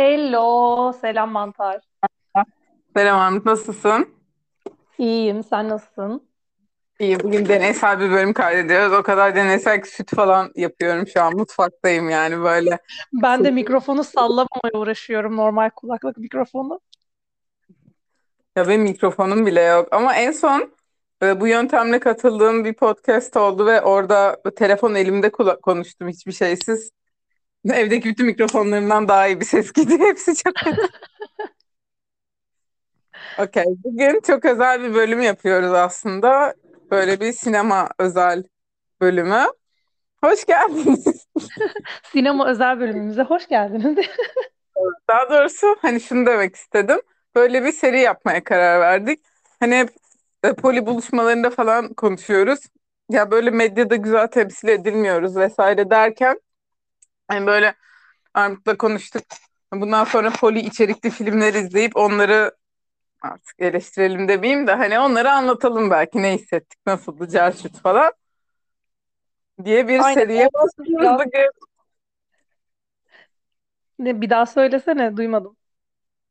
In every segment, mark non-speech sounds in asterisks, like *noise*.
Hello, selam mantar. Selam Ahmet, nasılsın? İyiyim, sen nasılsın? İyi, bugün deneysel bir bölüm kaydediyoruz. O kadar deneysel ki süt falan yapıyorum şu an. Mutfaktayım yani böyle. Ben de mikrofonu sallamamaya uğraşıyorum, normal kulaklık mikrofonu. Ya benim mikrofonum bile yok. Ama en son e, bu yöntemle katıldığım bir podcast oldu ve orada telefon elimde kula- konuştum hiçbir şeysiz. Evdeki bütün mikrofonlarımdan daha iyi bir ses gidiyor. *laughs* Hepsi çok kötü. *laughs* Okey. Bugün çok özel bir bölüm yapıyoruz aslında. Böyle bir sinema özel bölümü. Hoş geldiniz. *laughs* Sinema özel bölümümüze hoş geldiniz. Daha doğrusu hani şunu demek istedim. Böyle bir seri yapmaya karar verdik. Hani hep e, poli buluşmalarında falan konuşuyoruz. Ya böyle medyada güzel temsil edilmiyoruz vesaire derken hani böyle Armut'la konuştuk. Bundan sonra poli içerikli filmler izleyip onları artık eleştirelim demeyeyim de hani onları anlatalım belki ne hissettik, nasıldı, carçut falan diye bir Aynen, seriye bugün. Ne, bir daha söylesene, duymadım.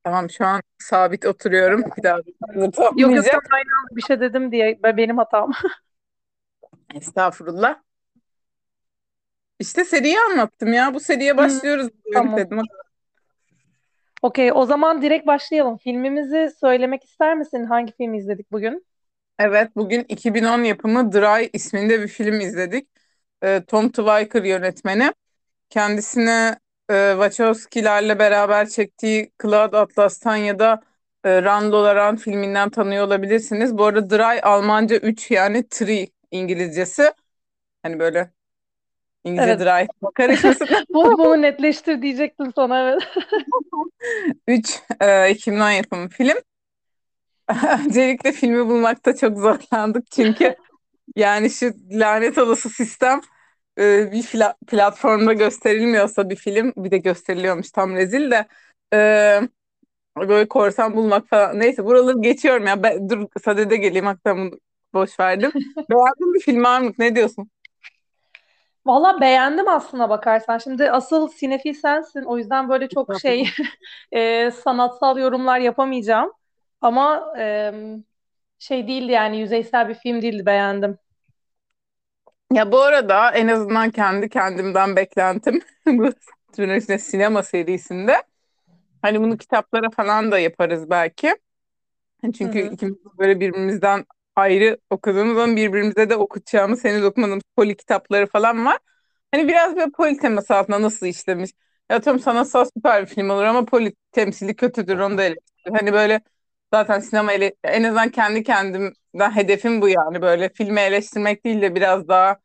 Tamam şu an sabit oturuyorum. Bir daha Yok yok, aynı anda bir şey dedim diye, ben- benim hatam. *laughs* Estağfurullah. İşte seriyi anlattım ya. Bu seriye Hmm, başlıyoruz bugün tamam. dedim. Okey, o zaman direkt başlayalım. Filmimizi söylemek ister misin? Hangi filmi izledik bugün? Evet, bugün 2010 yapımı Dry isminde bir film izledik. Ee, Tom Tykwer yönetmeni. Kendisini e, Wachowski'lerle beraber çektiği Cloud Atlas'tan ya da e, Run filminden tanıyor olabilirsiniz. Bu arada Dry Almanca 3 yani tree İngilizcesi. Hani böyle İngilizce Evet. dry karışmasın. *laughs* Bunu netleştir diyecektim sana, evet. *laughs* 3 e, 2010 yapımı film. *laughs* Öncelikle filmi bulmakta çok zorlandık çünkü yani şu lanet olası sistem e, bir fila- platformda gösterilmiyorsa bir film bir de gösteriliyormuş tam rezil de e, böyle korsan bulmak falan neyse buraları geçiyorum ya ben, dur sadede geleyim hatta boş verdim. Beğendin bir film Armut ne diyorsun? Valla beğendim aslına bakarsan. Şimdi asıl sinefil sensin. O yüzden böyle çok şey *laughs* e, sanatsal yorumlar yapamayacağım. Ama e, şey değildi yani yüzeysel bir film değildi beğendim. Ya bu arada en azından kendi kendimden beklentim *laughs* bu tırnak içinde sinema serisinde hani bunu kitaplara falan da yaparız belki. Hani Çünkü hı. ikimiz böyle birbirimizden ayrı okuduğumuz ama birbirimize de okutacağımız henüz okumadığımız poli kitapları falan var. Hani biraz böyle poli teması altında nasıl işlemiş. Ya tamam sanatsal süper bir film olur ama poli temsili kötüdür onu da eleştirir. Hani böyle zaten sinema ele en azından kendi kendimden hedefim bu yani böyle filmi eleştirmek değil de biraz daha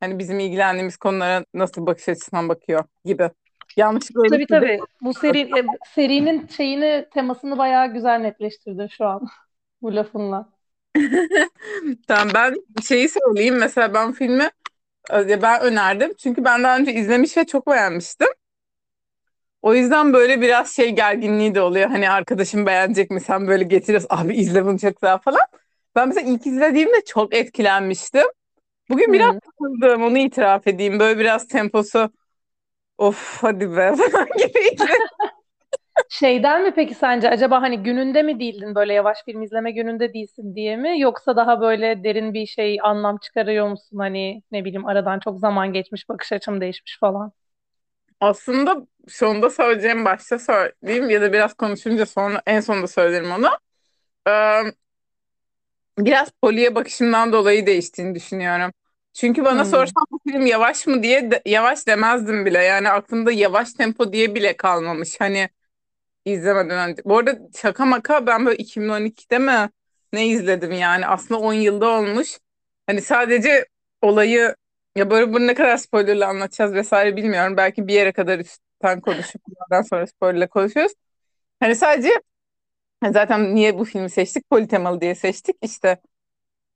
hani bizim ilgilendiğimiz konulara nasıl bakış açısından bakıyor gibi. Yanlışlıkla Tabii tabii. Bu seri e, serinin şeyini temasını bayağı güzel netleştirdin şu an *laughs* bu lafınla. *laughs* Tamam ben şeyi söyleyeyim mesela ben filmi e, ben önerdim çünkü ben daha önce izlemiş ve çok beğenmiştim. O yüzden böyle biraz şey gerginliği de oluyor. Hani arkadaşım beğenecek mi sen böyle getiriyorsun *laughs* abi izle bunu çok güzel falan. Ben mesela ilk izlediğimde çok etkilenmiştim. Bugün biraz Hı. sıkıldım onu itiraf edeyim. Böyle biraz temposu of hadi be *laughs* falan gibi. Şeyden mi peki sence acaba hani gününde mi değildin böyle yavaş film izleme gününde değilsin diye mi yoksa daha böyle derin bir şey anlam çıkarıyor musun hani ne bileyim aradan çok zaman geçmiş bakış açım değişmiş falan. Aslında sonunda söyleyeceğim başta söyleyeyim ya da biraz konuşunca sonra en sonunda söylerim onu. Ee, biraz Poli'ye bakışımdan dolayı değiştiğini düşünüyorum. Çünkü bana Hmm. sorsan bu film yavaş mı diye de- yavaş demezdim bile. Yani aklımda yavaş tempo diye bile kalmamış. Hani izlemeden önce. Bu arada şaka maka ben böyle 2012'de mi ne izledim yani. Aslında 10 yılda olmuş. Hani sadece olayı ya böyle bunu ne kadar spoilerla anlatacağız vesaire bilmiyorum. Belki bir yere kadar üstten konuşup ondan sonra spoilerla konuşuyoruz. Hani sadece zaten niye bu filmi seçtik? Politemalı diye seçtik. İşte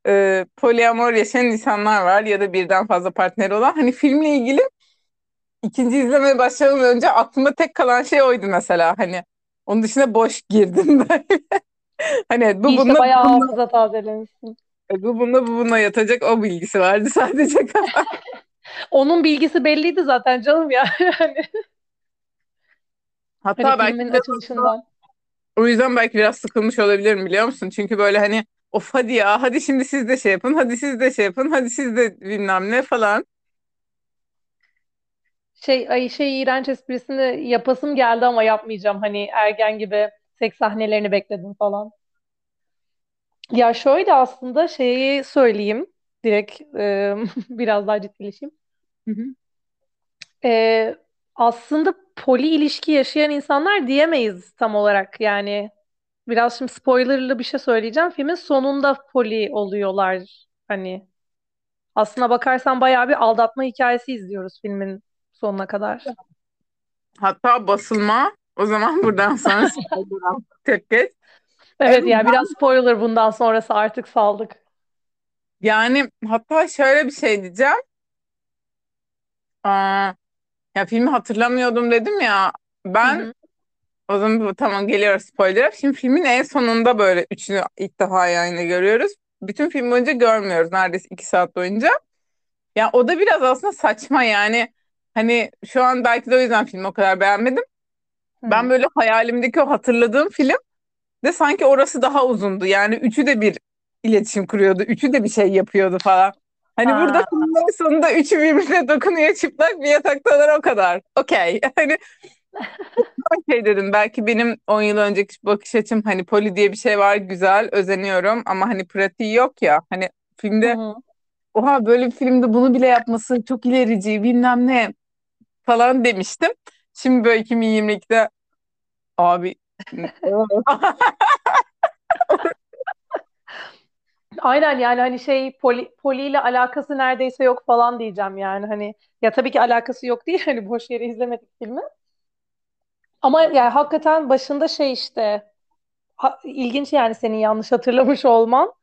e, poliamor yaşayan insanlar var ya da birden fazla partneri olan. Hani filmle ilgili ikinci izlemeye başlamadan önce aklımda tek kalan şey oydu mesela. Hani onun dışında boş girdim *laughs* böyle. Hani bu İyi işte bununla bu bayağı bununla hafıza tazelemişsin. bu bununla bu bununla yatacak o bilgisi vardı *laughs* sadece. *laughs* Onun bilgisi belliydi zaten canım ya. Yani Hatta Hani belki de açılışından. o yüzden belki biraz sıkılmış olabilirim biliyor musun? Çünkü böyle hani of hadi ya hadi şimdi siz de şey yapın hadi siz de şey yapın hadi siz de bilmem ne falan. Şey, ay şey iğrenç esprisini yapasım geldi ama yapmayacağım. Hani ergen gibi seks sahnelerini bekledim falan. Ya şöyle aslında şeyi söyleyeyim. Direkt e, *laughs* biraz daha ciddileşeyim. Hı hı. E, aslında poli ilişki yaşayan insanlar diyemeyiz tam olarak. Yani biraz şimdi spoilerlı bir şey söyleyeceğim. Filmin sonunda poli oluyorlar. Hani aslına bakarsan bayağı bir aldatma hikayesi izliyoruz filmin sonuna kadar. Hatta basılma o zaman buradan *laughs* sonra tek geç. Evet, Evet yani biraz spoiler bundan sonrası artık saldık. yani hatta şöyle bir şey diyeceğim. Aa, ya filmi hatırlamıyordum dedim ya. Ben hı. o zaman tamam geliyor spoiler. Şimdi filmin en sonunda böyle üçünü ilk defa yayında görüyoruz. Bütün film boyunca görmüyoruz neredeyse iki saat boyunca. Ya o da biraz aslında saçma yani. Hani şu an belki de o yüzden filmi o kadar beğenmedim. Ben Hı. böyle hayalimdeki o hatırladığım film de sanki orası daha uzundu. Yani üçü de bir iletişim kuruyordu. Üçü de bir şey yapıyordu falan. Hani burada Ha, filmin sonunda üçü birbirine *laughs* dokunuyor çıplak bir yataktalar o kadar. Okey. *laughs* Hani şey dedim belki benim 10 yıl önceki bakış açım hani poli diye bir şey var güzel özeniyorum ama hani pratiği yok ya. Hani filmde hı. oha böyle bir filmde bunu bile yapması çok ilerici bilmem ne falan demiştim. Şimdi böyle 2022'de abi *laughs* Aynen yani hani şey poli, poli ile alakası neredeyse yok falan diyeceğim yani hani ya tabii ki alakası yok değil hani boş yere izlemedik filmi. Ama yani hakikaten başında şey işte ha- ilginç yani senin yanlış hatırlamış olman.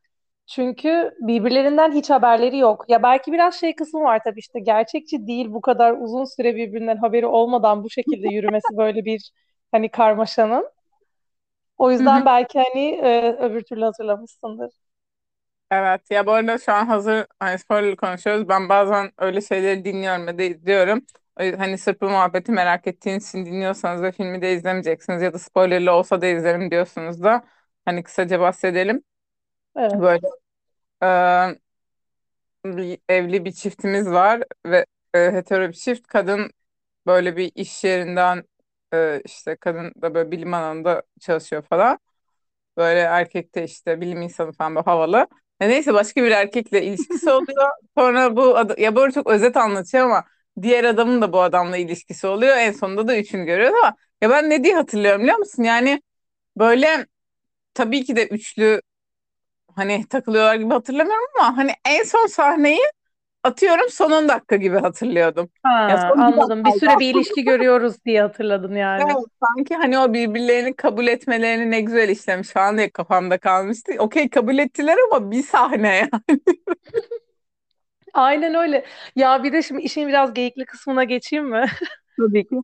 Çünkü birbirlerinden hiç haberleri yok. Ya belki biraz şey kısmı var tabii işte gerçekçi değil bu kadar uzun süre birbirinden haberi olmadan bu şekilde yürümesi böyle bir hani karmaşanın. O yüzden belki hani e, öbür türlü hatırlamışsındır. Evet ya bu arada şu an hazır hani spoiler konuşuyoruz. Ben bazen öyle şeyleri dinliyorum ya da izliyorum. Hani sırf bu muhabbeti merak ettiğiniz için dinliyorsanız ve filmi de izlemeyeceksiniz ya da spoilerlı olsa da izlerim diyorsunuz da hani kısaca bahsedelim. Evet. Böyle e, bir evli bir çiftimiz var ve e, hetero bir çift. Kadın böyle bir iş yerinden e, işte kadın da böyle bilim alanında çalışıyor falan. Böyle erkek de işte bilim insanı falan böyle havalı. Ya neyse başka bir erkekle ilişkisi *laughs* oluyor. Sonra bu ad- ya böyle çok özet anlatıyor ama diğer adamın da bu adamla ilişkisi oluyor. En sonunda da üçünü görüyoruz ama ya ben ne diye hatırlıyorum biliyor musun? Yani böyle tabii ki de üçlü hani takılıyorlar gibi hatırlamıyorum ama hani en son sahneyi atıyorum son 10 dakika gibi hatırlıyordum. Ha, Ya son bir anladım. Bir süre bir ilişki *laughs* görüyoruz diye hatırladın yani. Evet, sanki hani o birbirlerini kabul etmelerini ne güzel işlemiş falan diye kafamda kalmıştı. Okey kabul ettiler ama bir sahne yani. *laughs* Aynen öyle. Ya bir de şimdi işin biraz geyikli kısmına geçeyim mi? *laughs* Tabii ki.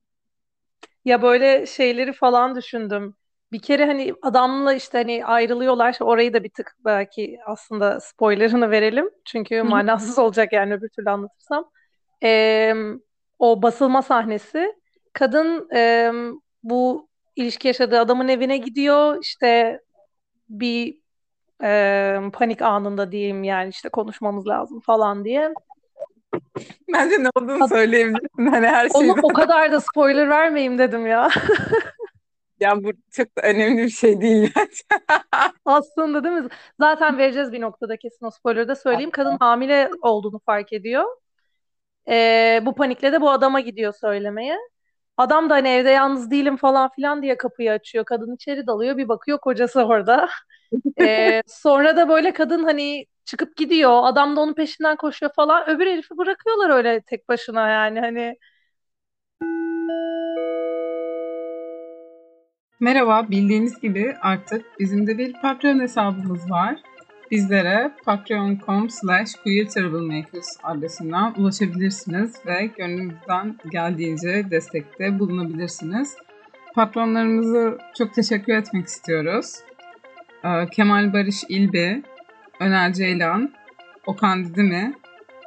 Ya böyle şeyleri falan düşündüm. Bir kere hani adamla işte hani ayrılıyorlar. Orayı da bir tık belki aslında spoilerını verelim. Çünkü manasız olacak yani öbür türlü anlatırsam. Ee, o basılma sahnesi. Kadın e, bu ilişki yaşadığı adamın evine gidiyor. İşte bir e, panik anında diyeyim yani işte konuşmamız lazım falan diye. Bence ne olduğunu söyleyebilirsin. Hani her Onu şeyden. o kadar da spoiler vermeyeyim dedim ya. *laughs* Ya bu çok da önemli bir şey değil. *laughs* Aslında değil mi? Zaten vereceğiz bir noktada kesin o spoiler'ı da söyleyeyim. Kadın hamile olduğunu fark ediyor. Ee, bu panikle de bu adama gidiyor söylemeye. Adam da hani evde yalnız değilim falan filan diye kapıyı açıyor. Kadın içeri dalıyor. Bir bakıyor kocası orada. *laughs* Ee, sonra da böyle kadın hani çıkıp gidiyor. Adam da onun peşinden koşuyor falan. Öbür herifi bırakıyorlar öyle tek başına yani. Hani Merhaba, bildiğiniz gibi artık bizim de bir Patreon hesabımız var. Bizlere patreon.com slash queertroublemakers adresinden ulaşabilirsiniz ve gönlünüzden geldiğince destekte bulunabilirsiniz. Patronlarımızı çok teşekkür etmek istiyoruz. Ee, Kemal Barış İlbi, Öner Ceylan, Okan Didimi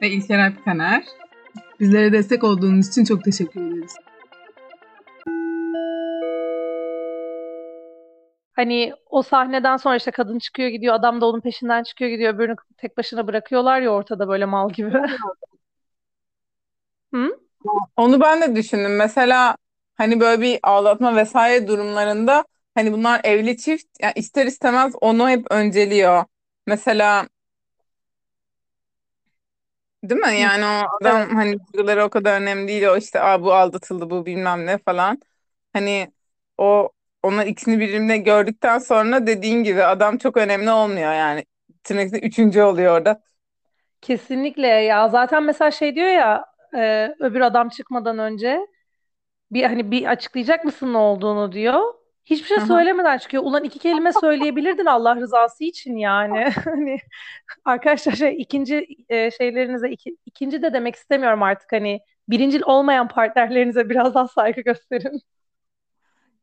ve İlker Alp Kaner. Bizlere destek olduğunuz için çok teşekkür ederiz. Hani o sahneden sonra işte kadın çıkıyor gidiyor, adam da onun peşinden çıkıyor gidiyor, öbürünü tek başına bırakıyorlar ya ortada böyle mal gibi. Hı? *laughs* Onu ben de düşündüm. Mesela hani böyle bir ağlatma vesaire durumlarında hani bunlar evli çift yani ister istemez onu hep önceliyor. Mesela değil mi? Yani o Evet. adam hani duyguları o kadar önemli değil. O işte Aa, bu aldatıldı bu bilmem ne falan. Hani o onlar ikisini birbirine gördükten sonra dediğin gibi adam çok önemli olmuyor yani. Tırnak içinde üçüncü oluyor orada. Kesinlikle ya. Zaten mesela şey diyor ya e, öbür adam çıkmadan önce bir hani bir açıklayacak mısın ne olduğunu diyor. Hiçbir şey söylemeden çıkıyor. Ulan iki kelime söyleyebilirdin Allah rızası için yani. *laughs* Hani arkadaşlar şey ikinci e, şeylerinize iki, ikinci de demek istemiyorum artık hani birincil olmayan partnerlerinize biraz daha saygı gösterin.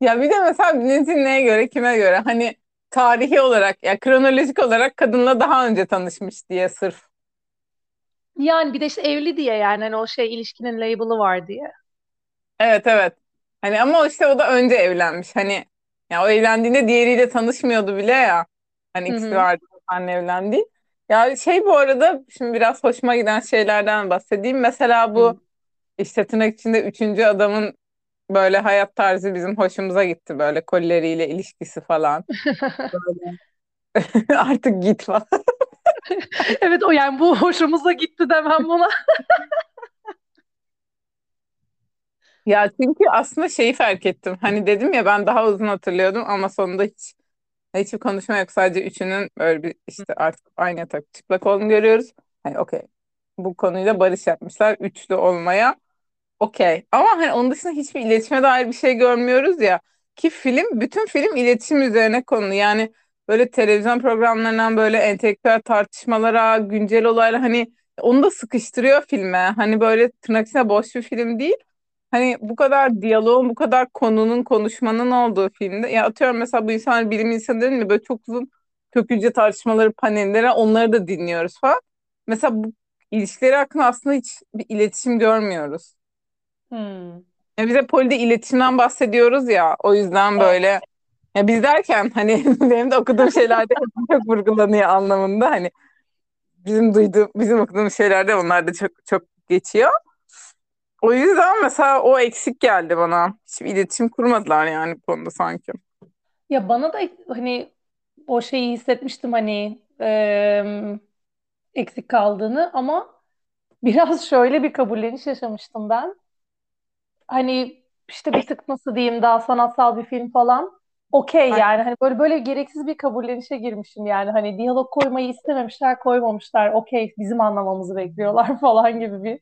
Ya bir de mesela bilinçin neye göre kime göre hani tarihi olarak ya kronolojik olarak kadınla daha önce tanışmış diye sırf. Yani bir de işte evli diye yani hani o şey ilişkinin label'ı var diye. Evet evet. Hani ama o işte o da önce evlenmiş. Hani ya o evlendiğinde diğeriyle tanışmıyordu bile ya. Hani Hı ikisi hı. vardı anne evlendi. Ya şey bu arada şimdi biraz hoşuma giden şeylerden bahsedeyim. Mesela Hı. bu işte tırnak içinde üçüncü adamın böyle hayat tarzı bizim hoşumuza gitti. Böyle kolleriyle ilişkisi falan. Böyle. *laughs* *laughs* Artık git falan. *laughs* Evet o yani bu hoşumuza gitti demem buna. Ya çünkü aslında şeyi fark ettim. Hani dedim ya ben daha uzun hatırlıyordum ama sonunda hiç hiçbir konuşma yok. Sadece üçünün böyle bir işte artık aynı yatak çıplak olduğunu görüyoruz. Hani okey. Bu konuyla barış yapmışlar. Üçlü olmaya. Okey. Ama hani onun dışında hiçbir iletişime dair bir şey görmüyoruz ya. Ki film, bütün film iletişim üzerine konu. Yani böyle televizyon programlarından böyle entelektüel tartışmalara, güncel olaylara hani onu da sıkıştırıyor filme. Hani böyle tırnak içinde boş bir film değil. Hani bu kadar diyaloğun, bu kadar konunun, konuşmanın olduğu filmde. Ya atıyorum mesela bu insanlar bilim insanı değil mi? Böyle çok uzun kök hücre tartışmaları, panellere onları da dinliyoruz falan. Mesela bu ilişkileri hakkında aslında hiç bir iletişim görmüyoruz. Hmm. Ya bize polide iletişimden bahsediyoruz ya. O yüzden Evet. böyle ya biz derken hani *laughs* benim de okuduğum şeylerde çok vurgulanıyor anlamında. Hani bizim duyduğum, bizim okuduğumuz şeylerde onlar da çok çok geçiyor. O yüzden mesela o eksik geldi bana. Hiçbir iletişim kurmadılar yani bu konuda sanki. Ya bana da hani o şeyi hissetmiştim hani em, eksik kaldığını ama *laughs* biraz şöyle bir kabulleniş yaşamıştım ben. Hani işte bir tık nasıl diyeyim daha sanatsal bir film falan. Okey yani hani böyle böyle gereksiz bir kabullenişe girmişim yani hani diyalog koymayı istememişler koymamışlar okey bizim anlamamızı bekliyorlar *laughs* falan gibi bir.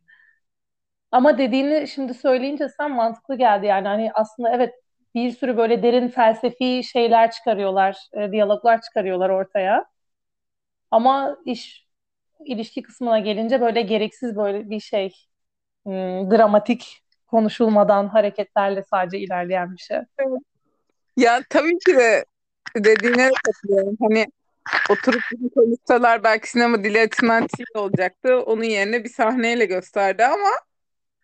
Ama dediğini şimdi söyleyince sen mantıklı geldi yani hani aslında evet bir sürü böyle derin felsefi şeyler çıkarıyorlar, e, diyaloglar çıkarıyorlar ortaya. Ama iş ilişki kısmına gelince böyle gereksiz böyle bir şey, hmm, dramatik konuşulmadan hareketlerle sadece ilerleyen bir şey. Ya tabii ki de dediğine de katılıyorum. Hani oturup bunu konuşsalar belki sinema dili açısından çiğ olacaktı. Onun yerine bir sahneyle gösterdi ama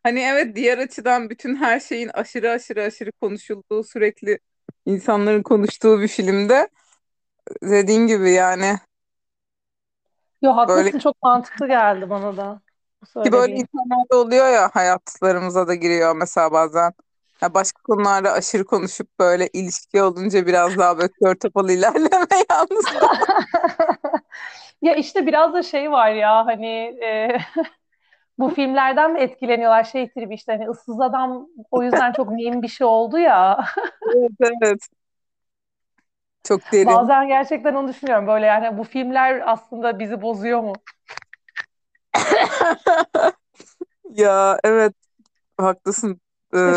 Hani evet diğer açıdan bütün her şeyin aşırı aşırı aşırı konuşulduğu sürekli insanların konuştuğu bir filmde dediğin gibi yani Yo böyle haklısın çok mantıklı geldi bana da ki böyle söylediğin. insanlar da oluyor ya hayatlarımıza da giriyor mesela bazen. Ya başka konularda aşırı konuşup böyle ilişki olunca biraz daha böyle kör topal ilerleme *laughs* yalnız. *laughs* Ya işte biraz da şey var ya hani e, *laughs* bu filmlerden mi etkileniyorlar şey tribi işte hani ıssız adam o yüzden çok meme bir şey oldu ya. Evet evet çok derin. Bazen gerçekten onu düşünüyorum böyle yani bu filmler aslında bizi bozuyor mu? *laughs* Ya evet haklısın.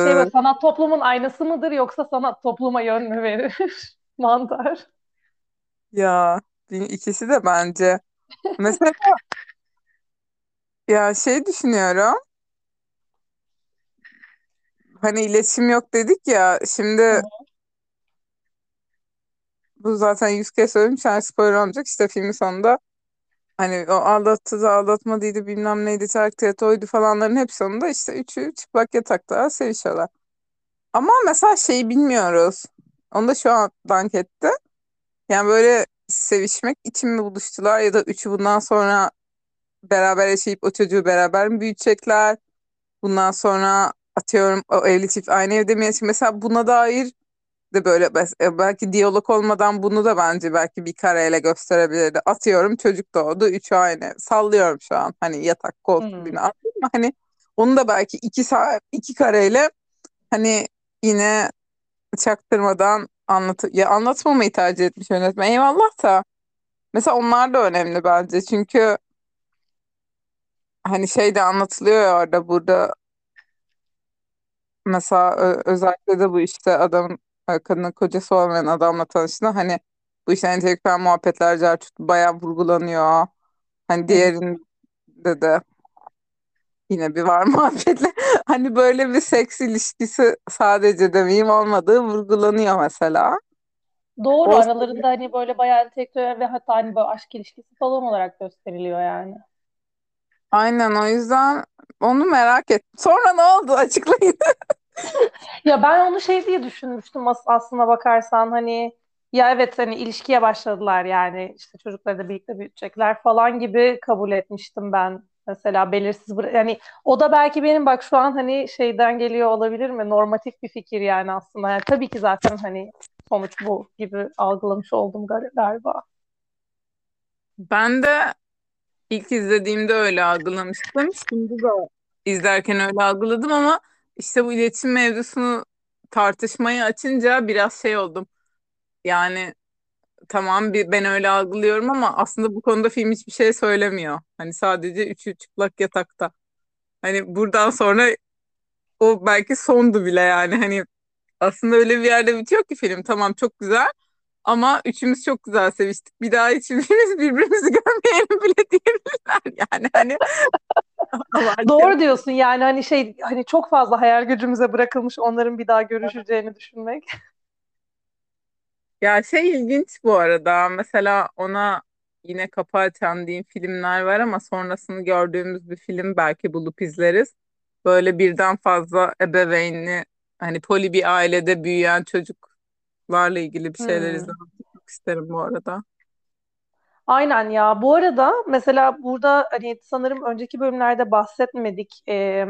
Şey Ee, böyle sanat toplumun aynası mıdır yoksa sanat topluma yön mü verir? *laughs* Mantar. ya ikisi de bence. Mesela *laughs* ya şey düşünüyorum. Hani iletişim yok dedik ya. Şimdi hı. bu zaten yüz kez söylemiş. Yani spoiler olmayacak. İşte filmin sonunda hani o aldattı da aldatmadıydı bilmem neydi terk tiyatroydu falanların hep sonunda işte üçü çıplak yatakta sevişiyorlar. Ama mesela şeyi bilmiyoruz. Onu da şu an dank etti. Yani böyle sevişmek için mi buluştular ya da üçü bundan sonra beraber yaşayıp o çocuğu beraber mi büyütecekler? Bundan sonra atıyorum o evli çift aynı evde mi yaşayacak? Mesela buna dair de böyle bes- belki diyalog olmadan bunu da bence belki bir kareyle gösterebilirdi. Atıyorum çocuk doğdu, üçü aynı. Sallıyorum şu an. Hani yatak, koltuk, Hmm. bina. Ama hani onu da belki iki saat, iki kareyle hani yine çaktırmadan anlat ya anlatmamayı tercih etmiş yönetmen. Eyvallah da. Mesela onlar da önemli bence. Çünkü hani şey de anlatılıyor ya orada burada mesela özellikle de bu işte adamın kadının kocası olmayan adamla tanıştığında hani bu işte entelektüel muhabbetler carçut bayağı vurgulanıyor. Hani diğerinde de yine bir var *laughs* muhabbetle. Hani böyle bir seks ilişkisi sadece demeyeyim olmadığı vurgulanıyor mesela. Doğru O aralarında hani böyle bayağı entelektüel ve hatta hani böyle aşk ilişkisi falan olarak gösteriliyor yani. aynen o yüzden onu merak ettim. Sonra ne oldu? Açıklayın. *laughs* Ya ben onu şey diye düşünmüştüm as aslına bakarsan hani ya evet hani ilişkiye başladılar yani işte çocukları da birlikte büyütecekler falan gibi kabul etmiştim ben mesela belirsiz yani o da belki benim bak şu an hani şeyden geliyor olabilir mi normatif bir fikir yani aslında yani tabii ki zaten hani sonuç bu gibi algılamış oldum gal- galiba. Ben de ilk izlediğimde öyle algılamıştım. Şimdi de izlerken öyle algıladım ama işte bu iletişim mevzusunu tartışmayı açınca biraz şey oldum. Yani tamam bir ben öyle algılıyorum ama aslında bu konuda film hiçbir şey söylemiyor. Hani sadece üçü çıplak yatakta. Hani buradan sonra o belki sondu bile yani. Hani aslında öyle bir yerde bitiyor ki film. Tamam çok güzel ama üçümüz çok güzel seviştik. Bir daha hiçbirimiz *laughs* birbirimizi görmeyelim bile diyebilirler. *laughs* Yani hani *laughs* Doğru diyorsun yani hani şey hani çok fazla hayal gücümüze bırakılmış onların bir daha görüşeceğini düşünmek. Ya şey ilginç bu arada. Mesela ona yine kapı açan diyeyim filmler var ama sonrasını gördüğümüz bir film belki bulup izleriz. Böyle birden fazla ebeveynli hani poli bir ailede büyüyen çocuklarla ilgili bir şeyler Hmm. izlemek çok isterim bu arada. Aynen ya. Bu arada mesela burada hani sanırım önceki bölümlerde bahsetmedik. Ee,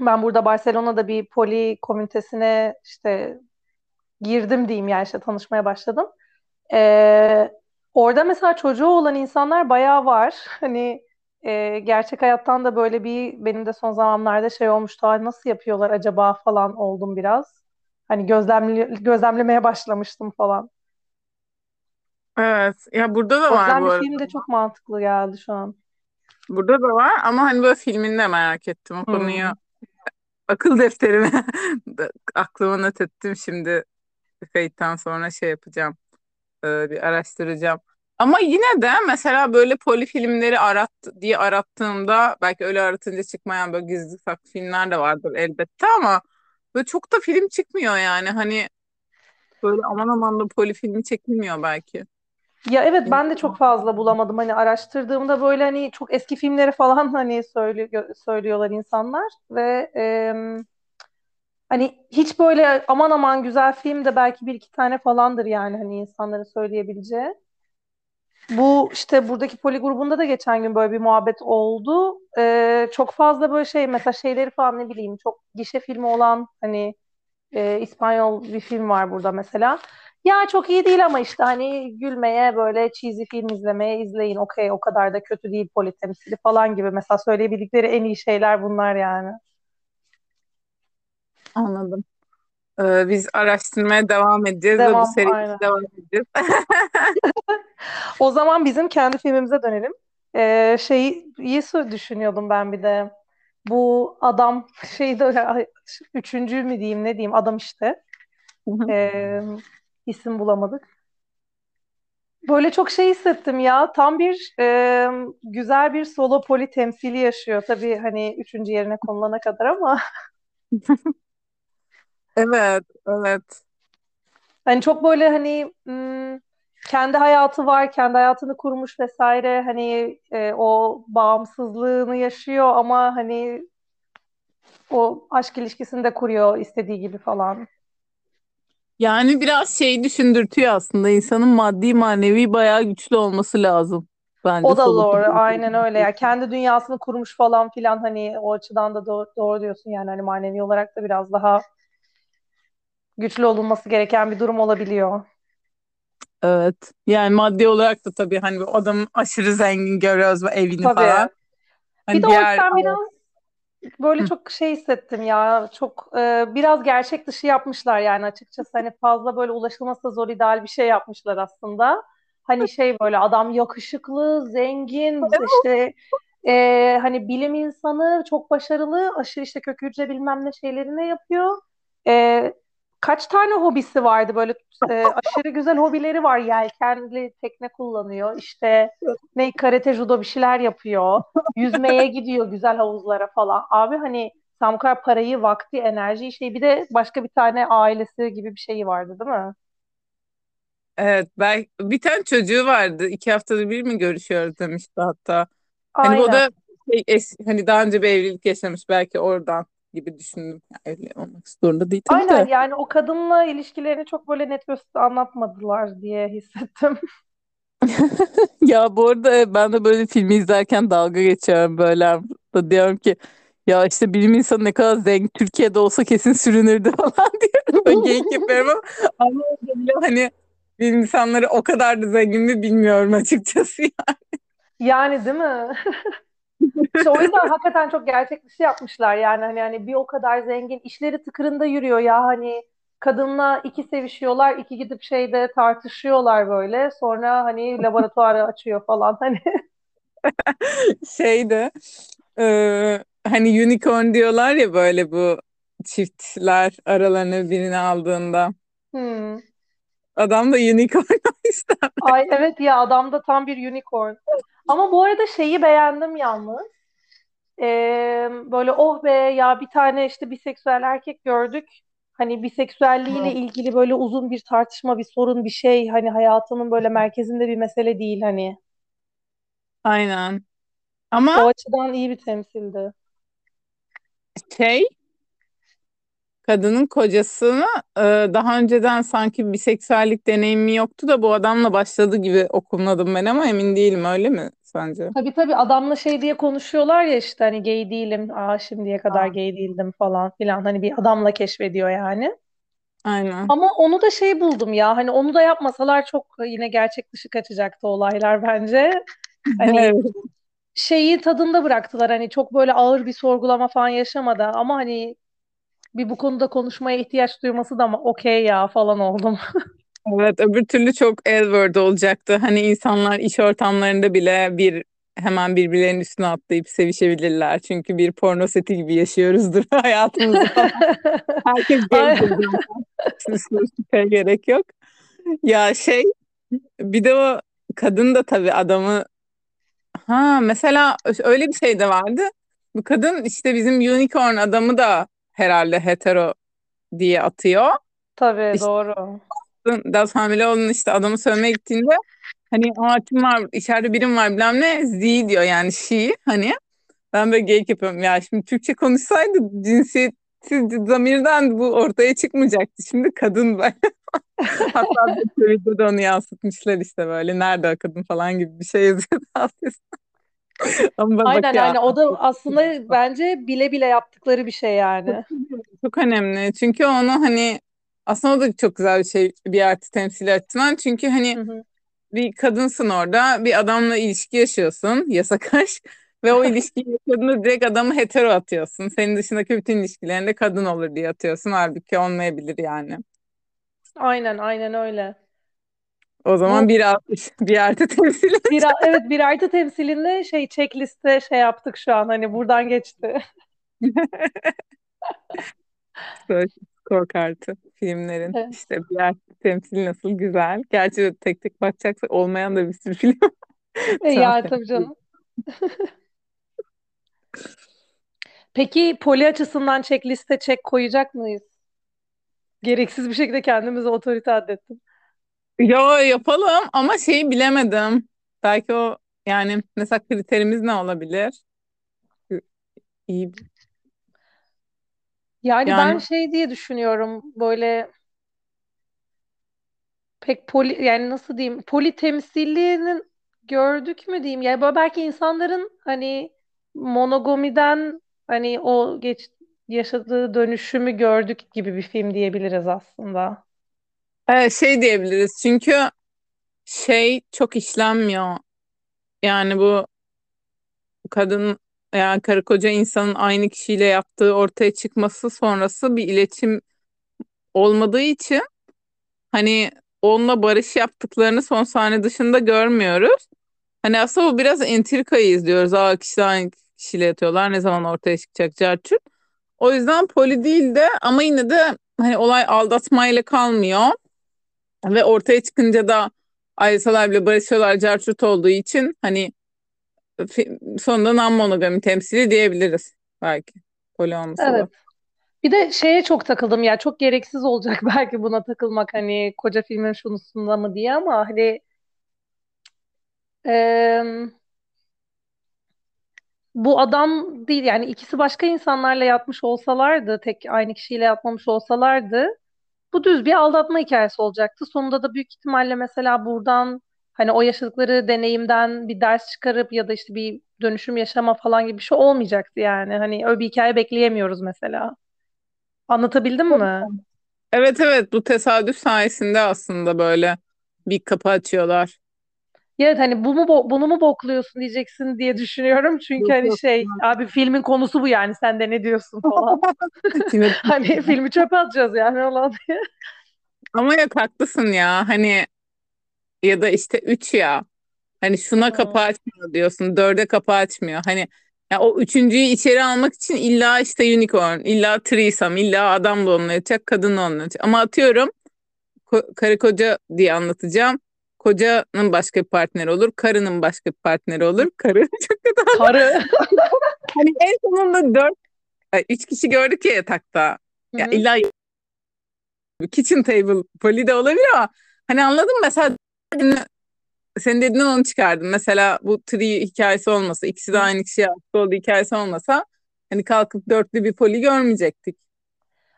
ben burada Barcelona'da bir poli komünitesine işte girdim diyeyim yani işte tanışmaya başladım. Ee, orada mesela çocuğu olan insanlar bayağı var. *laughs* Hani e, gerçek hayattan da böyle bir benim de son zamanlarda şey olmuştu. "Ay, Nasıl yapıyorlar acaba falan oldum biraz. Hani gözlemli, gözlemlemeye başlamıştım falan. Evet. Ya burada da O var bu arada. film de çok mantıklı geldi şu an. Burada da var ama hani böyle filmini de merak ettim. O konuyu Hmm. akıl defterime *laughs* aklıma not ettim. Şimdi kayıttan sonra şey yapacağım. e, bir araştıracağım. Ama yine de mesela böyle poli filmleri arat diye arattığımda belki öyle aratınca çıkmayan böyle gizli saklı filmler de vardır elbette ama böyle çok da film çıkmıyor yani. Hani böyle aman aman da poli filmi çekilmiyor belki. Ya evet ben de çok fazla bulamadım. Hani araştırdığımda böyle hani çok eski filmleri falan *laughs* hani söylüyor, söylüyorlar insanlar ve em, hani hiç böyle aman aman güzel film de belki bir iki tane falandır yani hani insanların söyleyebileceği. Bu işte buradaki Poli grubunda da geçen gün böyle bir muhabbet oldu. Ee, çok fazla böyle şey mesela şeyleri falan ne bileyim çok gişe filmi olan hani e, İspanyol bir film var burada mesela. Ya çok iyi değil ama işte hani gülmeye böyle cheesy film izlemeye izleyin. Okey o kadar da kötü değil poli temsili falan gibi. Mesela söyleyebildikleri en iyi şeyler bunlar yani. Anladım. Ee, biz araştırmaya devam edeceğiz ve bu Devam seriye devam edeceğiz. *laughs* O zaman bizim kendi filmimize dönelim. Ee, şeyi iyi düşünüyordum ben bir de. Bu adam *laughs* şeyde öyle üçüncü mü diyeyim ne diyeyim adam işte. Ee, isim bulamadık. Böyle çok şey hissettim ya. Tam bir e, güzel bir solo poli temsili yaşıyor. Tabii hani üçüncü yerine konulana kadar ama *laughs* Evet, evet. hani çok böyle hani kendi hayatı var, kendi hayatını kurmuş vesaire. Hani e, o bağımsızlığını yaşıyor ama hani o aşk ilişkisini de kuruyor istediği gibi falan. Yani biraz şey düşündürtüyor aslında insanın maddi manevi bayağı güçlü olması lazım bence O da doğru. Aynen öyle ya. Kendi dünyasını kurmuş falan filan hani o açıdan da doğru, doğru diyorsun yani hani manevi olarak da biraz daha güçlü olunması gereken bir durum olabiliyor. Evet. Yani maddi olarak da tabii hani adam aşırı zengin görüyoruz ve evini Tabii. falan. Bir Hani de o diğer yüzden biraz böyle Hı. çok şey hissettim ya. Çok e, biraz gerçek dışı yapmışlar yani açıkçası. Hani fazla böyle ulaşılması zor ideal bir şey yapmışlar aslında. Hani şey böyle adam yakışıklı, zengin, işte e, hani bilim insanı, çok başarılı, aşırı işte kök hücre bilmem ne şeylerini yapıyor. E, kaç tane hobisi vardı böyle e, aşırı güzel hobileri var. Yelkenli tekne kullanıyor. İşte ne karate, judo bir şeyler yapıyor. Yüzmeye gidiyor güzel havuzlara falan. Abi hani sen bu kadar parayı, vakti, enerjiyi şey bir de başka bir tane ailesi gibi bir şeyi vardı değil mi? Evet, belki bir tane çocuğu vardı. İki haftada bir mi görüşüyoruz demişti hatta. Hani Aynen. da şey, es- hani daha önce bir evlilik yaşamış belki oradan gibi düşündüm. Yani evli olmak zorunda değil tabii Aynen de. yani o kadınla ilişkilerini çok böyle net göster anlatmadılar diye hissettim. *laughs* Ya bu arada ben de böyle filmi izlerken dalga geçiyorum böyle. Da diyorum ki ya işte bilim insanı ne kadar zengin Türkiye'de olsa kesin sürünürdü *laughs* falan diyorum. Böyle geyik *laughs* yapıyorum ama, ama hani bilim insanları o kadar da zengin mi bilmiyorum açıkçası. Yani değil mi? İşte o yüzden hakikaten çok gerçek dışı yapmışlar yani hani hani bir o kadar zengin işleri tıkırında yürüyor ya hani kadınla iki sevişiyorlar iki gidip şeyde tartışıyorlar böyle sonra hani laboratuvarı açıyor falan hani *laughs* Şeyde e, hani unicorn diyorlar ya böyle bu çiftler aralarına birini aldığında. Hmm. Adam da unicorn *laughs* işte. Ay evet ya adam da tam bir unicorn ama bu arada şeyi beğendim yalnız Ee, böyle oh be ya bir tane işte biseksüel erkek gördük. Hani biseksüelliğiyle ilgili böyle uzun bir tartışma, bir sorun, bir şey hani hayatının böyle merkezinde bir mesele değil hani. Aynen. Ama O açıdan iyi bir temsildi. şey kadının kocasını e, daha önceden sanki biseksüellik deneyimi yoktu da bu adamla başladı gibi okumladım ben ama emin değilim öyle mi sence? Tabii tabii adamla şey diye konuşuyorlar ya işte hani gay değilim, aa şimdiye kadar Ha. gay değildim falan filan hani bir adamla keşfediyor yani. Aynen. Ama onu da şey buldum ya hani onu da yapmasalar çok yine gerçek dışı kaçacaktı olaylar bence. *laughs* Hani Evet. şeyi tadında bıraktılar hani çok böyle ağır bir sorgulama falan yaşamadan ama hani bir bu konuda konuşmaya ihtiyaç duyması da ama okey ya falan oldum. *laughs* Evet, öbür türlü çok L-word olacaktı. Hani insanlar iş ortamlarında bile bir hemen birbirlerinin üstüne atlayıp sevişebilirler. Çünkü bir porno seti gibi yaşıyoruzdur *laughs* hayatımızı falan. *laughs* Herkes zaten. Üstüne şüpheye gerek yok. Ya şey bir de o kadın da tabii adamı ha mesela öyle bir şey de vardı. Bu kadın işte bizim unicorn adamı da herhalde hetero diye atıyor. Tabii İşte doğru. Daha hamile olan işte adamı sövmeye gittiğinde hani aa kim var? İçeride birim var. bilmem ne Z diyor yani she hani. Ben böyle geyik yapıyorum. Ya şimdi Türkçe konuşsaydı cinsiyetsiz zamirden bu ortaya çıkmayacaktı. Şimdi kadın böyle. *laughs* Hatta Twitter'da da onu yansıtmışlar işte böyle. Nerede o kadın falan gibi bir şey yazıyordu *laughs* ama bak Aynen ya. aynen. O da aslında *laughs* bence bile bile yaptıkları bir şey yani. çok önemli. Çünkü onu hani aslında o da çok güzel bir şey bir artı temsil açısından çünkü Hı hani hı. bir kadınsın orada bir adamla ilişki yaşıyorsun yasak *laughs* aşk ve o ilişkiyi yaşadığında direkt adamı hetero atıyorsun. Senin dışındaki bütün ilişkilerinde kadın olur diye atıyorsun. Halbuki olmayabilir yani. Aynen aynen öyle. O zaman bir, alt- *laughs* bir artı temsil bir evet bir artı temsilinde şey checkliste şey yaptık şu an hani buradan geçti. *laughs* Böyle skor kartı filmlerin. Evet. İşte bir artı temsil nasıl güzel. Gerçi tek tek bakacaksak olmayan da bir sürü film. E, *laughs* ya tabii canım. *laughs* Peki poli açısından checkliste check koyacak mıyız? Gereksiz bir şekilde kendimize otorite addettim. Yo yapalım ama şeyi bilemedim. Belki o yani mesela kriterimiz ne olabilir? İyi Yani ben yani şey diye düşünüyorum böyle pek poli yani nasıl diyeyim poli temsilinin gördük mü diyeyim yani böyle belki insanların hani monogamiden hani o geç yaşadığı dönüşümü gördük gibi bir film diyebiliriz aslında. Evet, şey diyebiliriz çünkü şey çok işlenmiyor. Yani bu kadın yani karı koca insanın aynı kişiyle yaptığı ortaya çıkması sonrası bir iletişim olmadığı için hani onunla barış yaptıklarını son sahne dışında görmüyoruz. Hani aslında bu biraz entrikayı izliyoruz. Aa kişi aynı kişiyle yatıyorlar ne zaman ortaya çıkacak carçurt. O yüzden poli değil de ama yine de hani olay aldatmayla kalmıyor. Ve ortaya çıkınca da ayrılsalar bile barışıyorlar carçurt olduğu için hani sonunda non-monogami temsili diyebiliriz belki. Poli olmasa Evet. Bir de şeye çok takıldım ya çok gereksiz olacak *laughs* belki buna takılmak hani koca filmin şunusunda mı diye ama hani em, bu adam değil yani ikisi başka insanlarla yatmış olsalardı tek aynı kişiyle yatmamış olsalardı bu düz bir aldatma hikayesi olacaktı. Sonunda da büyük ihtimalle mesela buradan hani o yaşadıkları deneyimden bir ders çıkarıp ya da işte bir dönüşüm yaşama falan gibi bir şey olmayacaktı yani. Hani öyle bir hikaye bekleyemiyoruz mesela. Anlatabildim mi? Evet evet bu tesadüf sayesinde aslında böyle bir kapı açıyorlar. Evet hani bu mu bunu mu bokluyorsun diyeceksin diye düşünüyorum. *laughs* Çünkü Yok hani yok. şey abi filmin konusu bu yani sen de ne diyorsun falan. *laughs* *laughs* Hani filmi çöpe atacağız yani olan diye. ama yok haklısın ya hani ya da işte 3 ya. Hani şuna kapı Hı. açmıyor diyorsun dörde kapı açmıyor. Hani ya o üçüncüyü içeri almak için illa işte unicorn illa threesome illa adamla olmayacak kadınla olmayacak ama atıyorum ko- karı koca diye anlatacağım. Kocanın başka bir partneri olur karının başka bir partneri olur. *laughs* Karı çok kötü Karı. *laughs* hani en sonunda dört ay, üç kişi gördük ya yatakta. Ya illa kitchen table poli de olabilir ama hani anladın mı? mesela senin dediğinden onu çıkardım. Mesela bu tree hikayesi olmasa, ikisi de aynı kişiye ait olduğu hikayesi olmasa hani kalkıp dörtlü bir poli görmeyecektik.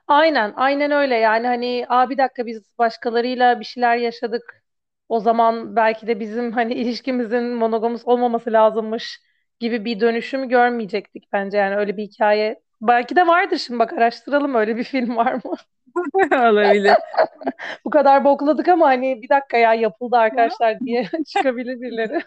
Aynen, aynen öyle. Yani hani Aa, bir dakika biz başkalarıyla bir şeyler yaşadık. O zaman belki de bizim hani ilişkimizin monogamız olmaması lazımmış gibi bir dönüşüm görmeyecektik bence. Yani öyle bir hikaye. Belki de vardır şimdi bak araştıralım öyle bir film var mı? *laughs* Olabilir. *laughs* Bu kadar bokladık ama hani bir dakika ya yapıldı arkadaşlar diye *laughs* çıkabilir birileri.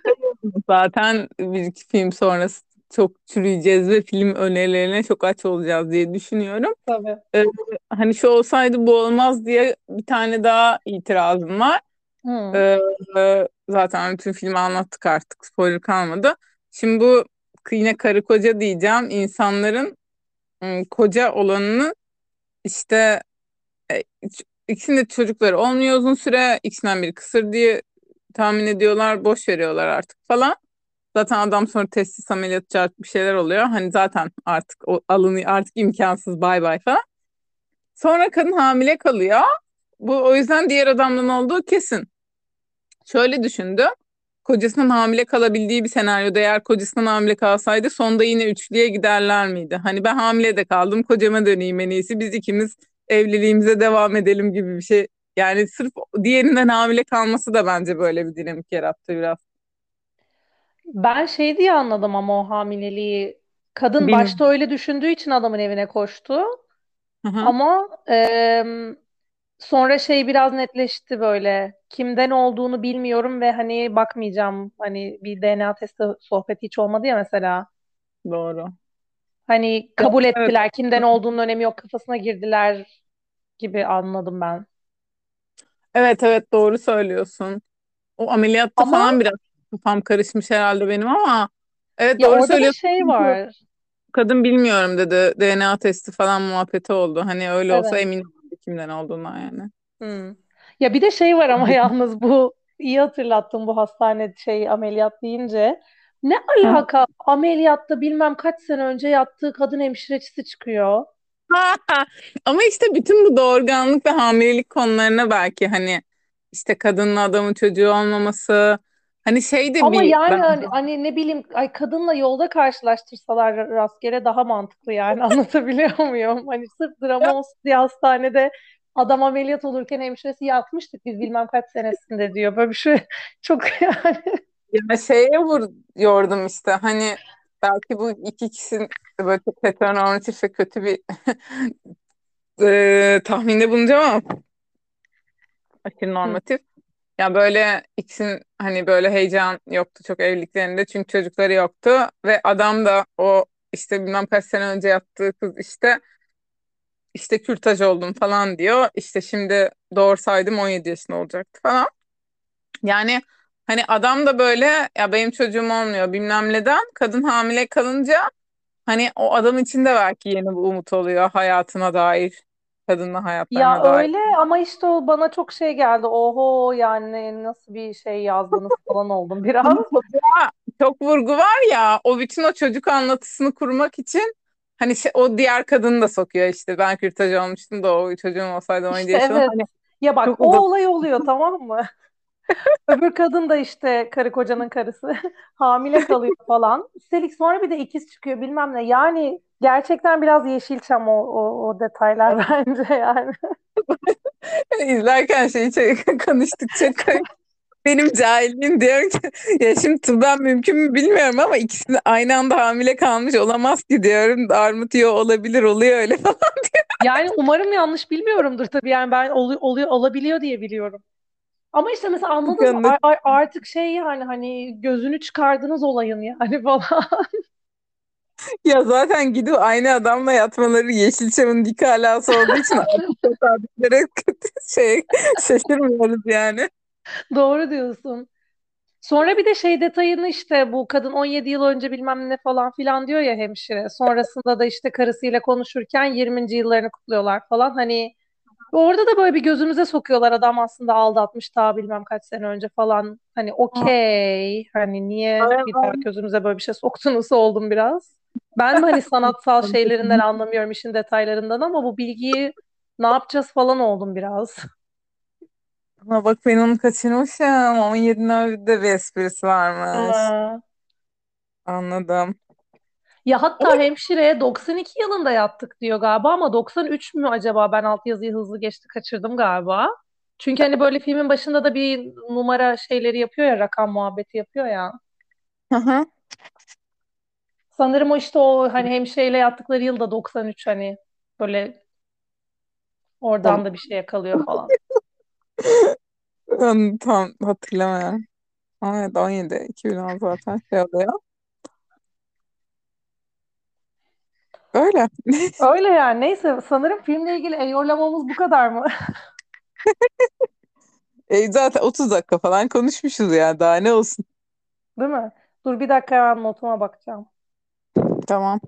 Zaten bir film sonrası çok çürüyeceğiz ve film önerilerine çok aç olacağız diye düşünüyorum. Tabii. Ee, hani şu olsaydı bu olmaz diye bir tane daha itirazım var. Hı. Ee, e, zaten bütün filmi anlattık artık spoiler kalmadı. Şimdi bu yine karı koca diyeceğim insanların koca olanını işte e, iç- ikisinin de çocukları olmuyor uzun süre ikisinden biri kısır diye tahmin ediyorlar boş veriyorlar artık falan. Zaten adam sonra testis ameliyatı bir şeyler oluyor. Hani zaten artık o alını artık imkansız bay bay falan. Sonra kadın hamile kalıyor. Bu o yüzden diğer adamdan olduğu kesin. Şöyle düşündüm. Kocasının hamile kalabildiği bir senaryoda eğer kocasından hamile kalsaydı sonda yine üçlüye giderler miydi? Hani ben hamile de kaldım kocama döneyim en iyisi biz ikimiz evliliğimize devam edelim gibi bir şey. Yani sırf diğerinden hamile kalması da bence böyle bir dinamik yarattı biraz. Ben şey diye anladım ama o hamileliği. Kadın başta Bilmiyorum. öyle düşündüğü için adamın evine koştu. Hı hı, Ama em, sonra şey biraz netleşti böyle. Kimden olduğunu bilmiyorum ve hani bakmayacağım. Hani bir DNA testi sohbeti hiç olmadı ya mesela. doğru. Hani kabul evet. ettiler. Kimden olduğunun önemi yok. Kafasına girdiler gibi anladım ben. Evet evet doğru söylüyorsun. O ameliyatta Ama falan biraz kafam karışmış herhalde benim ama evet ya doğru orada söylüyorsun. şey Çünkü var. kadın bilmiyorum dedi. DNA testi falan muhabbeti oldu. Hani öyle olsa Evet. emin olurdu kimden olduğundan yani. Hmm. Ya bir de şey var ama *laughs* yalnız bu iyi hatırlattın bu hastane şey ameliyat deyince. Ne alaka ameliyatta bilmem kaç sene önce yattığı kadın hemşiresi çıkıyor. *laughs* Ama işte bütün bu doğurganlık ve hamilelik konularına belki hani işte kadının adamın çocuğu olmaması hani şey de Ama bir yani ben hani, hani ne bileyim ay kadınla yolda karşılaştırsalar rastgele daha mantıklı yani *laughs* anlatabiliyor muyum? Hani sırf drama olsun diye hastanede Adam ameliyat olurken hemşiresi yatmıştık biz bilmem kaç senesinde diyor. Böyle bir şey *laughs* çok yani. Ya şeye vuruyordum işte hani belki bu iki kişinin böyle çok heteronormatif ve kötü bir *laughs* e, tahminde bulunacağım ama aşırı Hı. Ya böyle ikisinin hani böyle heyecan yoktu çok evliliklerinde çünkü çocukları yoktu ve adam da o işte bilmem kaç sene önce yaptığı kız işte işte kürtaj oldum falan diyor. İşte şimdi doğursaydım 17 yaşında olacaktı falan. Yani hani adam da böyle ya benim çocuğum olmuyor bilmem neden kadın hamile kalınca hani o adam için de belki yeni bir umut oluyor hayatına dair kadınla Ya hayatlarına dair. öyle ama işte o bana çok şey geldi. Oho yani nasıl bir şey yazdınız *laughs* falan oldum biraz. Çocuğa çok vurgu var ya o bütün o çocuk anlatısını kurmak için hani şey, o diğer kadını da sokuyor işte ben kürtaj olmuştum da o çocuğum olsaydı 17 İşte yaşında evet. hani Ya bak o olay oluyor *laughs* tamam mı? Öbür kadın da işte karı kocanın karısı *laughs* hamile kalıyor falan. Üstelik sonra bir de ikiz çıkıyor bilmem ne. Yani gerçekten biraz Yeşilçam o, o, o detaylar *laughs* bence yani. *laughs* İzlerken şey, şey konuştukça benim cahilliğim diyorum ki ya şimdi tıbben mümkün mü bilmiyorum ama ikisini aynı anda hamile kalmış olamaz ki diyorum. Armut yiyor olabilir oluyor öyle falan. Yani umarım yanlış bilmiyorumdur tabii. Yani ben olu- oluyor olabiliyor diye biliyorum. Ama işte mesela anladın mı? Yanlış. A- a- artık şey yani hani gözünü çıkardınız olayın yani *laughs* falan. Ya zaten gidip aynı adamla yatmaları Yeşilçam'ın dik alası olduğu için *laughs* artık tesadüflere *laughs* şey şaşırmıyoruz yani. Doğru diyorsun. Sonra bir de şey detayını işte bu kadın 17 yıl önce bilmem ne falan filan diyor ya hemşire. Sonrasında da işte karısıyla konuşurken 20. yıllarını kutluyorlar falan. Hani orada da böyle bir gözümüze sokuyorlar adam aslında aldatmış daha bilmem kaç sene önce falan. Hani okey hani niye bir daha gözümüze böyle bir şey soktunuz oldum biraz. Ben mi hani sanatsal *laughs* şeylerinden anlamıyorum işin detaylarından ama bu bilgiyi ne yapacağız falan oldum biraz. Ama bak ben onu kaçırmışım. 17 Nöbet'te bir esprisi varmış. Aa. Anladım. Ya hatta hemşireye 92 yılında yattık diyor galiba ama 93 mü acaba? Ben altyazıyı hızlı geçti kaçırdım galiba. Çünkü hani böyle filmin başında da bir numara şeyleri yapıyor ya rakam muhabbeti yapıyor ya. Hı hı. Sanırım o işte o hani hemşireyle yattıkları yılda 93 hani böyle oradan da bir şey yakalıyor falan. Ben tam hatırlamıyorum. Ama evet 17, 2010 zaten şey oluyor. Öyle. Öyle yani neyse sanırım filmle ilgili eyorlamamız bu kadar mı? *laughs* E, zaten 30 dakika falan konuşmuşuz ya daha ne olsun. Değil mi? Dur bir dakika hemen notuma bakacağım. Tamam.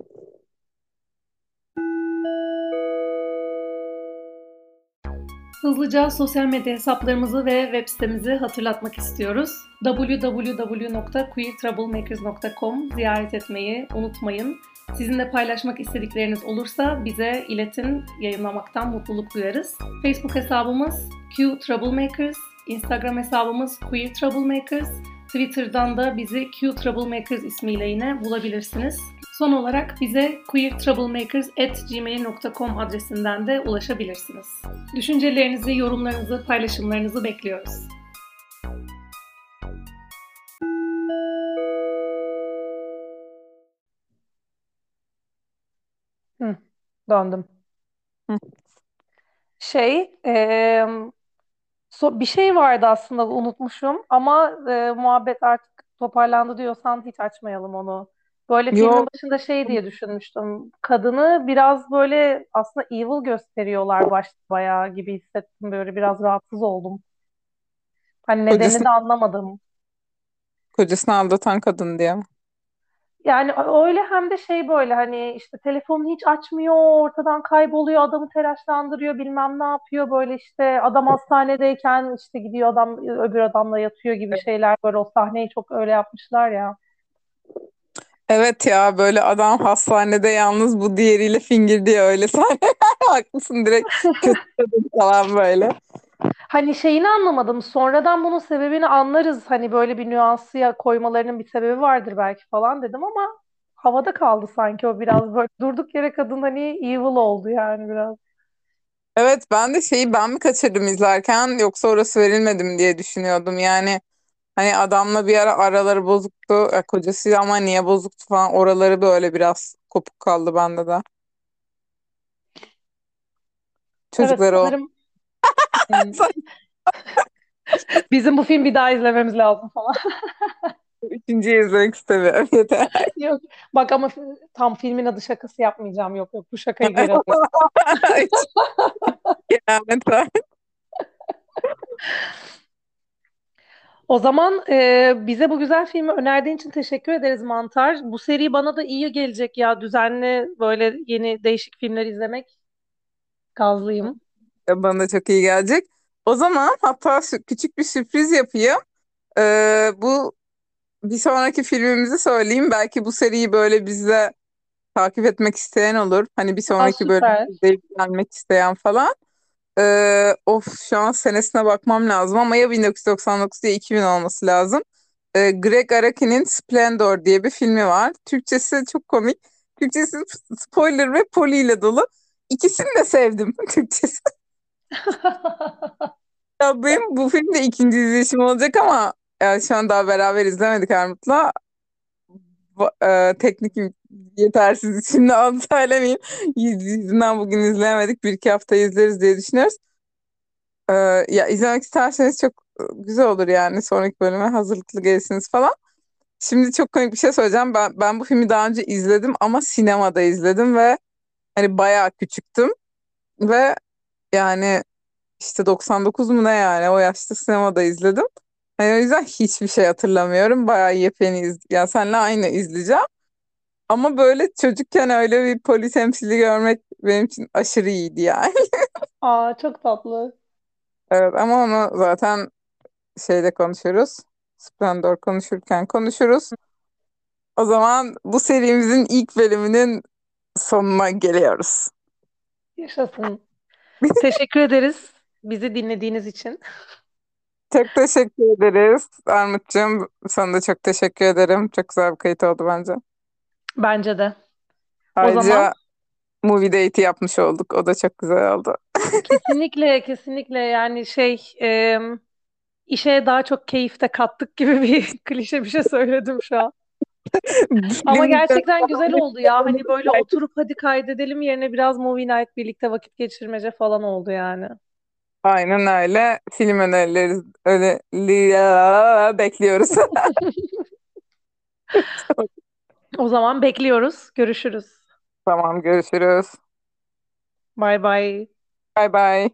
Hızlıca sosyal medya hesaplarımızı ve web sitemizi hatırlatmak istiyoruz. www.queertroublemakers.com ziyaret etmeyi unutmayın. Sizinle paylaşmak istedikleriniz olursa bize iletin, yayınlamaktan mutluluk duyarız. Facebook hesabımız Q Troublemakers, Instagram hesabımız Queer Troublemakers, Twitter'dan da bizi Q Troublemakers ismiyle yine bulabilirsiniz. Son olarak bize queertroublemakers@gmail.com adresinden de ulaşabilirsiniz. Düşüncelerinizi, yorumlarınızı, paylaşımlarınızı bekliyoruz. Döndüm. Hı. Şey, eee, so- bir şey vardı aslında unutmuşum ama e, muhabbet artık toparlandı diyorsan hiç açmayalım onu. Böyle filmin Yok. başında şey diye düşünmüştüm. Kadını biraz böyle aslında evil gösteriyorlar başta bayağı gibi hissettim. Böyle biraz rahatsız oldum. Hani nedenini Kocasını, de anlamadım. kocasını aldatan kadın diye. Yani öyle hem de şey böyle hani işte telefonu hiç açmıyor, ortadan kayboluyor, adamı telaşlandırıyor, bilmem ne yapıyor böyle işte adam hastanedeyken işte gidiyor adam öbür adamla yatıyor gibi şeyler böyle o sahneyi çok öyle yapmışlar ya. Evet ya böyle adam hastanede yalnız bu diğeriyle fingir diye öyle sahneler *laughs* haklısın direkt *laughs* kötü falan böyle. Hani şeyini anlamadım. Sonradan bunun sebebini anlarız. Hani böyle bir nüansı koymalarının bir sebebi vardır belki falan dedim ama havada kaldı sanki o biraz böyle durduk yere kadın hani evil oldu yani biraz. Evet ben de şeyi ben mi kaçırdım izlerken yoksa orası verilmedi mi diye düşünüyordum. Yani hani adamla bir ara araları bozuktu. Ya, kocasıyla ama niye bozuktu falan oraları böyle biraz kopuk kaldı bende de. Evet Çocukları o. sanırım bizim bu film bir daha izlememiz lazım falan. Üçüncüyü izlemek istemiyorum yeter. Yok. Bak ama tam filmin adı şakası yapmayacağım. Yok yok bu şakayı *laughs* geri alıyorum. Var. O zaman e, bize bu güzel filmi önerdiğin için teşekkür ederiz Mantar. Bu seri bana da iyi gelecek ya. Düzenli böyle yeni değişik filmler izlemek gazlıyım. Bana da çok iyi gelecek. O zaman hatta küçük bir sürpriz yapayım. Ee, bu bir sonraki filmimizi söyleyeyim. Belki bu seriyi böyle bizle takip etmek isteyen olur. Hani bir Aa sonraki süper. izleyip gelmek isteyen falan. Ee, of şu an senesine bakmam lazım ama ya 1999 ya 2000 olması lazım. Ee, Greg Araki'nin Splendor diye bir filmi var. Türkçesi çok komik. Türkçesi spoiler ve poli ile dolu. İkisini de sevdim *laughs* Türkçesi. Ya benim bu film de ikinci izleyişim olacak ama yani şu an daha beraber izlemedik Armut'la. Va- e, teknik yetersiz şimdi *laughs* adı söylemeyeyim. Yüz- Yüzünden bugün izleyemedik. Bir iki hafta izleriz diye düşünüyoruz. Ee, ya izlemek isterseniz çok e, güzel olur yani sonraki bölüme hazırlıklı gelirsiniz falan. Şimdi çok komik bir şey söyleyeceğim. Ben, ben bu filmi daha önce izledim ama sinemada izledim ve hani bayağı küçüktüm ve yani işte 99 mu ne yani o yaşta sinemada izledim. Hani o yüzden hiçbir şey hatırlamıyorum. Bayağı yepyeni iz ya seninle aynı izleyeceğim. Ama böyle çocukken öyle bir poli temsili görmek benim için aşırı iyiydi yani. *laughs* Aa çok tatlı. Evet ama onu zaten şeyde konuşuruz. Splendor konuşurken konuşuruz. O zaman bu serimizin ilk bölümünün sonuna geliyoruz. Yaşasın. Teşekkür ederiz bizi dinlediğiniz için. Çok teşekkür ederiz Armut'cığım. Sana da çok teşekkür ederim. Çok güzel bir kayıt oldu bence. Bence de. O Ayrıca zaman movie date yapmış olduk. O da çok güzel oldu. *laughs* kesinlikle kesinlikle yani şey e, işe daha çok keyif de kattık gibi bir *laughs* klişe bir şey söyledim şu an. Ama gerçekten güzel *laughs* oldu ya. Hani böyle oturup hadi kaydedelim yerine biraz movie night birlikte vakit geçirmece falan oldu yani. Aynen öyle. Film önerileri öyle bekliyoruz. *laughs* O zaman bekliyoruz. Görüşürüz. Tamam görüşürüz. Bay bay. Bay bay.